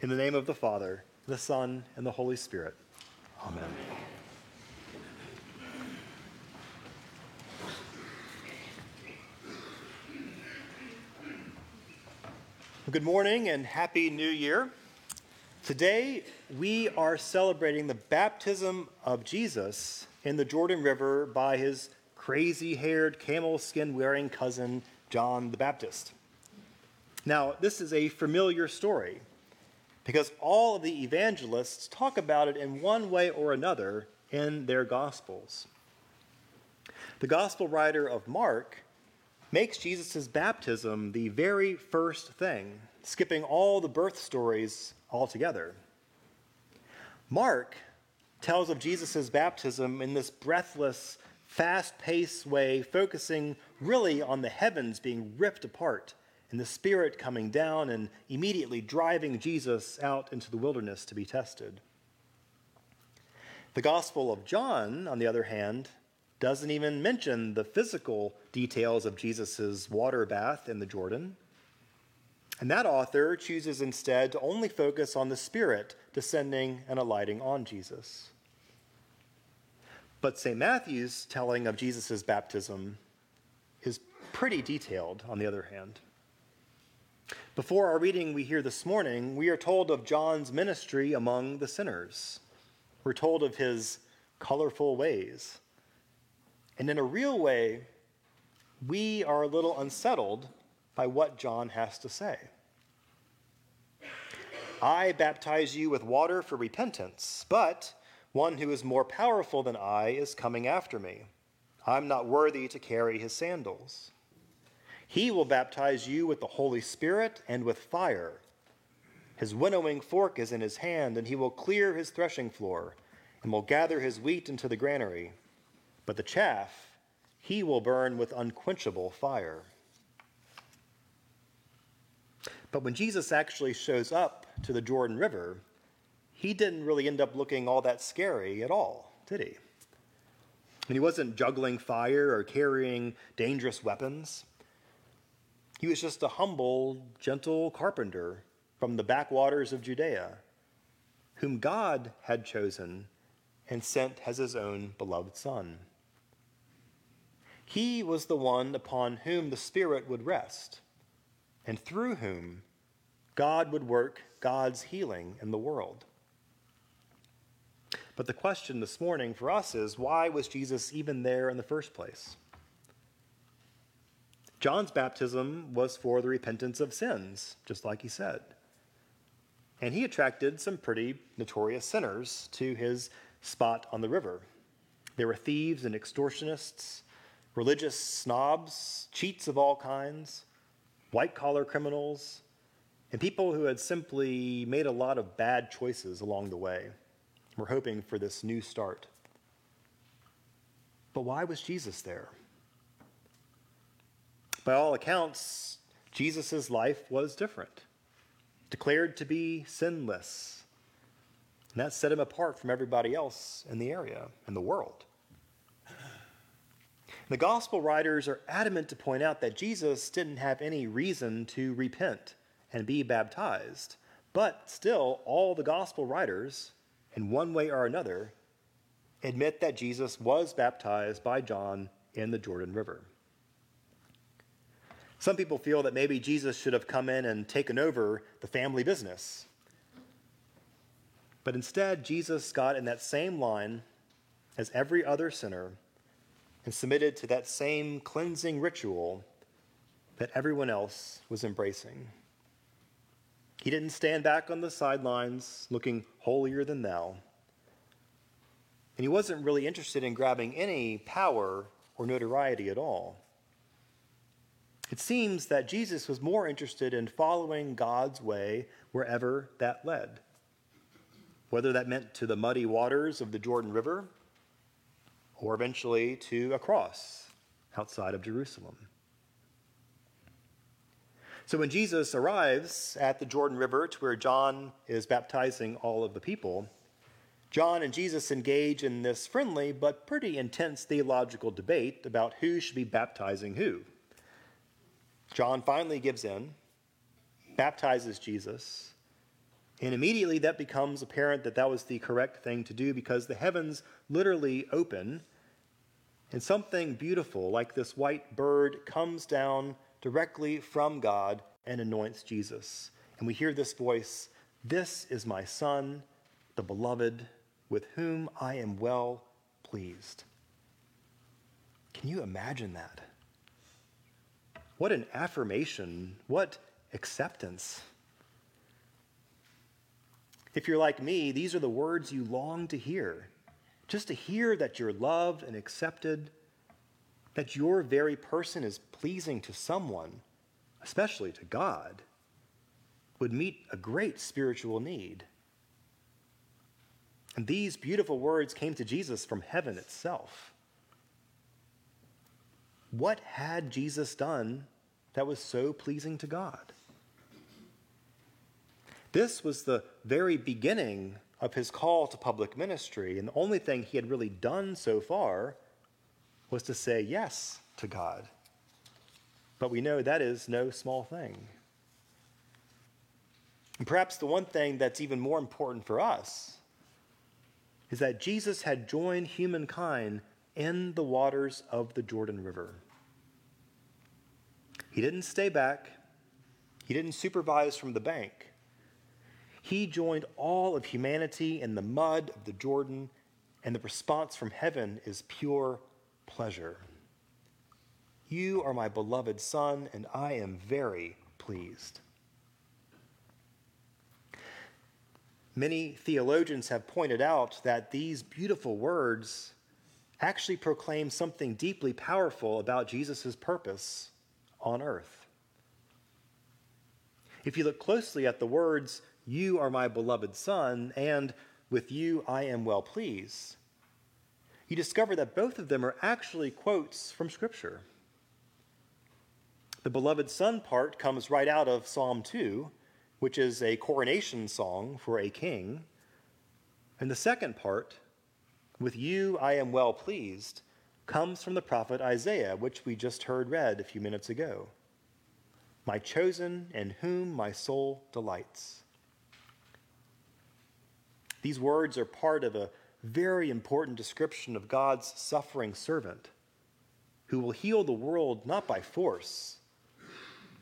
In the name of the Father, the Son, and the Holy Spirit. Amen. Good morning and Happy New Year. Today we are celebrating the baptism of Jesus in the Jordan River by his crazy haired, camel skin wearing cousin, John the Baptist. Now, this is a familiar story because all of the evangelists talk about it in one way or another in their gospels. The gospel writer of Mark makes Jesus' baptism the very first thing, skipping all the birth stories altogether. Mark tells of Jesus' baptism in this breathless, fast paced way, focusing really on the heavens being ripped apart and the Spirit coming down and immediately driving Jesus out into the wilderness to be tested. The Gospel of John, on the other hand, doesn't even mention the physical details of Jesus' water bath in the Jordan. And that author chooses instead to only focus on the Spirit descending and alighting on Jesus. But St. Matthew's telling of Jesus' baptism is pretty detailed, on the other hand. Before our reading we hear this morning, we are told of John's ministry among the sinners. We're told of his colorful ways. And in a real way, we are a little unsettled by what John has to say. I baptize you with water for repentance, but one who is more powerful than I is coming after me. I'm not worthy to carry his sandals. He will baptize you with the Holy Spirit and with fire. His winnowing fork is in his hand, and he will clear his threshing floor, and will gather his wheat into the granary. But the chaff he will burn with unquenchable fire. But when Jesus actually shows up to the Jordan River, he didn't really end up looking all that scary at all, did he? And he wasn't juggling fire or carrying dangerous weapons. He was just a humble, gentle carpenter from the backwaters of Judea, whom God had chosen and sent as his own beloved Son. He was the one upon whom the Spirit would rest, and through whom God would work God's healing in the world. But the question this morning for us is why was Jesus even there in the first place? John's baptism was for the repentance of sins, just like he said. And he attracted some pretty notorious sinners to his spot on the river. There were thieves and extortionists, religious snobs, cheats of all kinds, white collar criminals, and people who had simply made a lot of bad choices along the way. We're hoping for this new start. But why was Jesus there? By all accounts, Jesus' life was different, declared to be sinless. And that set him apart from everybody else in the area and the world. The gospel writers are adamant to point out that Jesus didn't have any reason to repent and be baptized, but still, all the gospel writers, in one way or another, admit that Jesus was baptized by John in the Jordan River. Some people feel that maybe Jesus should have come in and taken over the family business. But instead, Jesus got in that same line as every other sinner and submitted to that same cleansing ritual that everyone else was embracing. He didn't stand back on the sidelines looking holier than thou. And he wasn't really interested in grabbing any power or notoriety at all. It seems that Jesus was more interested in following God's way wherever that led, whether that meant to the muddy waters of the Jordan River or eventually to a cross outside of Jerusalem. So when Jesus arrives at the Jordan River to where John is baptizing all of the people, John and Jesus engage in this friendly but pretty intense theological debate about who should be baptizing who. John finally gives in, baptizes Jesus, And immediately that becomes apparent that that was the correct thing to do because the heavens literally open and something beautiful like this white bird comes down directly from God and anoints Jesus. And we hear this voice This is my Son, the beloved, with whom I am well pleased. Can you imagine that? What an affirmation, what acceptance. If you're like me, these are the words you long to hear. Just to hear that you're loved and accepted, that your very person is pleasing to someone, especially to God, would meet a great spiritual need. And these beautiful words came to Jesus from heaven itself. What had Jesus done that was so pleasing to God? This was the very beginning of his call to public ministry, and the only thing he had really done so far was to say yes to God. But we know that is no small thing. And perhaps the one thing that's even more important for us is that Jesus had joined humankind in the waters of the Jordan River. He didn't stay back, he didn't supervise from the bank. He joined all of humanity in the mud of the Jordan, and the response from heaven is pure pleasure. You are my beloved Son, and I am very pleased. Many theologians have pointed out that these beautiful words actually proclaim something deeply powerful about Jesus' purpose on earth. If you look closely at the words, you are my beloved Son, and with you I am well pleased. You discover that both of them are actually quotes from Scripture. The beloved Son part comes right out of Psalm 2, which is a coronation song for a king. And the second part, with you I am well pleased, comes from the prophet Isaiah, which we just heard read a few minutes ago. My chosen, in whom my soul delights. These words are part of a very important description of God's suffering servant who will heal the world not by force,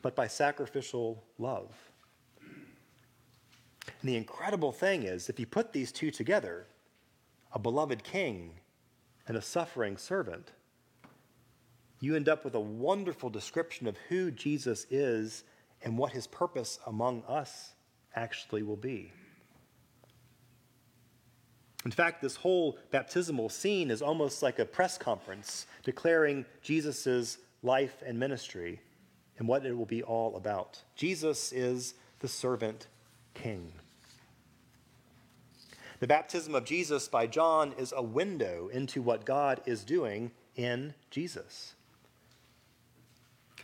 but by sacrificial love. And the incredible thing is, if you put these two together, a beloved king and a suffering servant, you end up with a wonderful description of who Jesus is and what his purpose among us actually will be. In fact, this whole baptismal scene is almost like a press conference declaring Jesus' life and ministry and what it will be all about. Jesus is the servant king. The baptism of Jesus by John is a window into what God is doing in Jesus.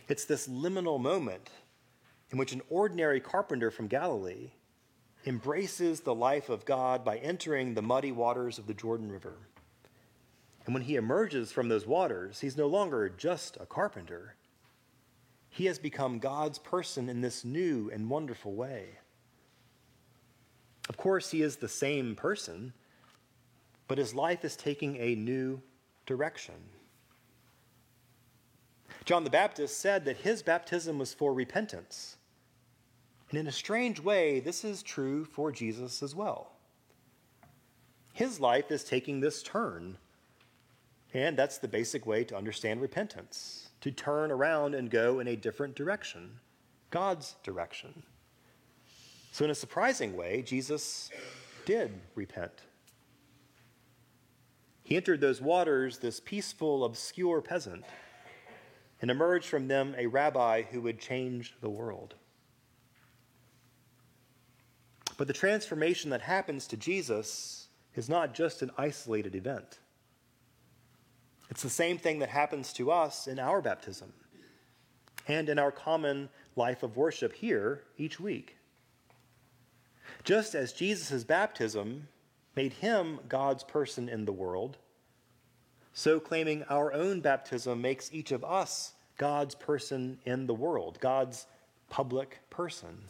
It's this liminal moment in which an ordinary carpenter from Galilee embraces the life of God by entering the muddy waters of the Jordan River. And when he emerges from those waters, he's no longer just a carpenter. He has become God's person in this new and wonderful way. Of course, he is the same person, but his life is taking a new direction. John the Baptist said that his baptism was for repentance. And in a strange way, this is true for Jesus as well. His life is taking this turn. And that's the basic way to understand repentance to turn around and go in a different direction, God's direction. So, in a surprising way, Jesus did repent. He entered those waters, this peaceful, obscure peasant, and emerged from them a rabbi who would change the world. But the transformation that happens to Jesus is not just an isolated event. It's the same thing that happens to us in our baptism and in our common life of worship here each week. Just as Jesus' baptism made him God's person in the world, so claiming our own baptism makes each of us God's person in the world, God's public person.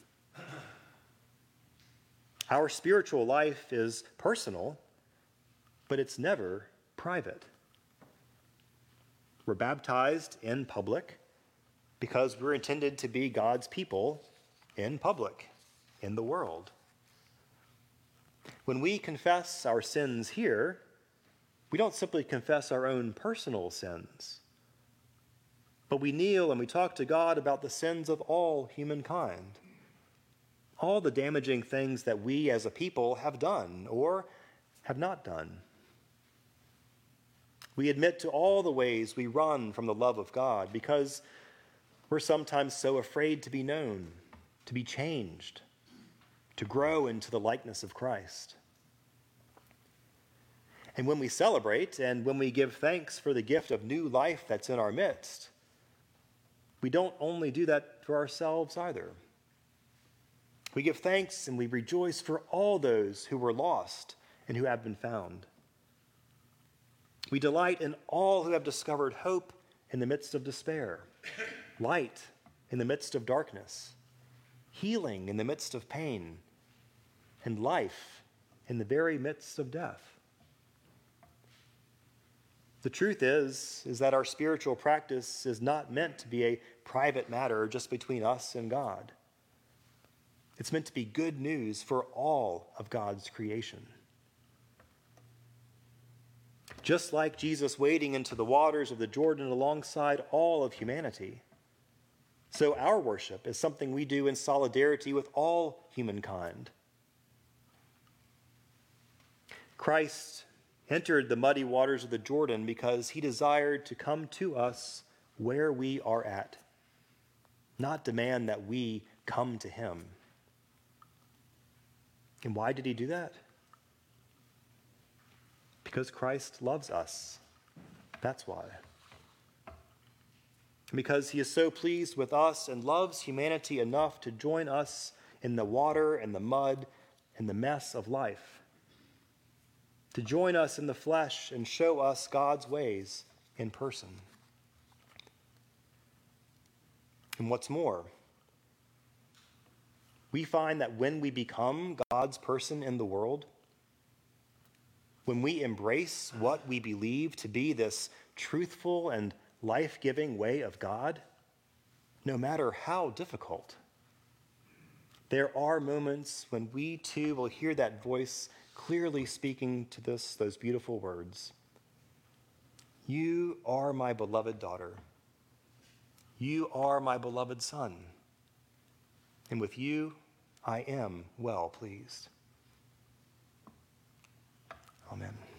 Our spiritual life is personal, but it's never private. We're baptized in public because we're intended to be God's people in public, in the world. When we confess our sins here, we don't simply confess our own personal sins, but we kneel and we talk to God about the sins of all humankind. All the damaging things that we as a people have done or have not done. We admit to all the ways we run from the love of God because we're sometimes so afraid to be known, to be changed, to grow into the likeness of Christ. And when we celebrate and when we give thanks for the gift of new life that's in our midst, we don't only do that for ourselves either. We give thanks and we rejoice for all those who were lost and who have been found. We delight in all who have discovered hope in the midst of despair, light in the midst of darkness, healing in the midst of pain, and life in the very midst of death. The truth is is that our spiritual practice is not meant to be a private matter just between us and God. It's meant to be good news for all of God's creation. Just like Jesus wading into the waters of the Jordan alongside all of humanity, so our worship is something we do in solidarity with all humankind. Christ entered the muddy waters of the Jordan because he desired to come to us where we are at, not demand that we come to him. And why did he do that? Because Christ loves us. That's why. Because he is so pleased with us and loves humanity enough to join us in the water and the mud and the mess of life to join us in the flesh and show us God's ways in person. And what's more, we find that when we become God's person in the world, when we embrace what we believe to be this truthful and life giving way of God, no matter how difficult. There are moments when we too will hear that voice clearly speaking to this, those beautiful words You are my beloved daughter. You are my beloved son. And with you, I am well pleased. Amen.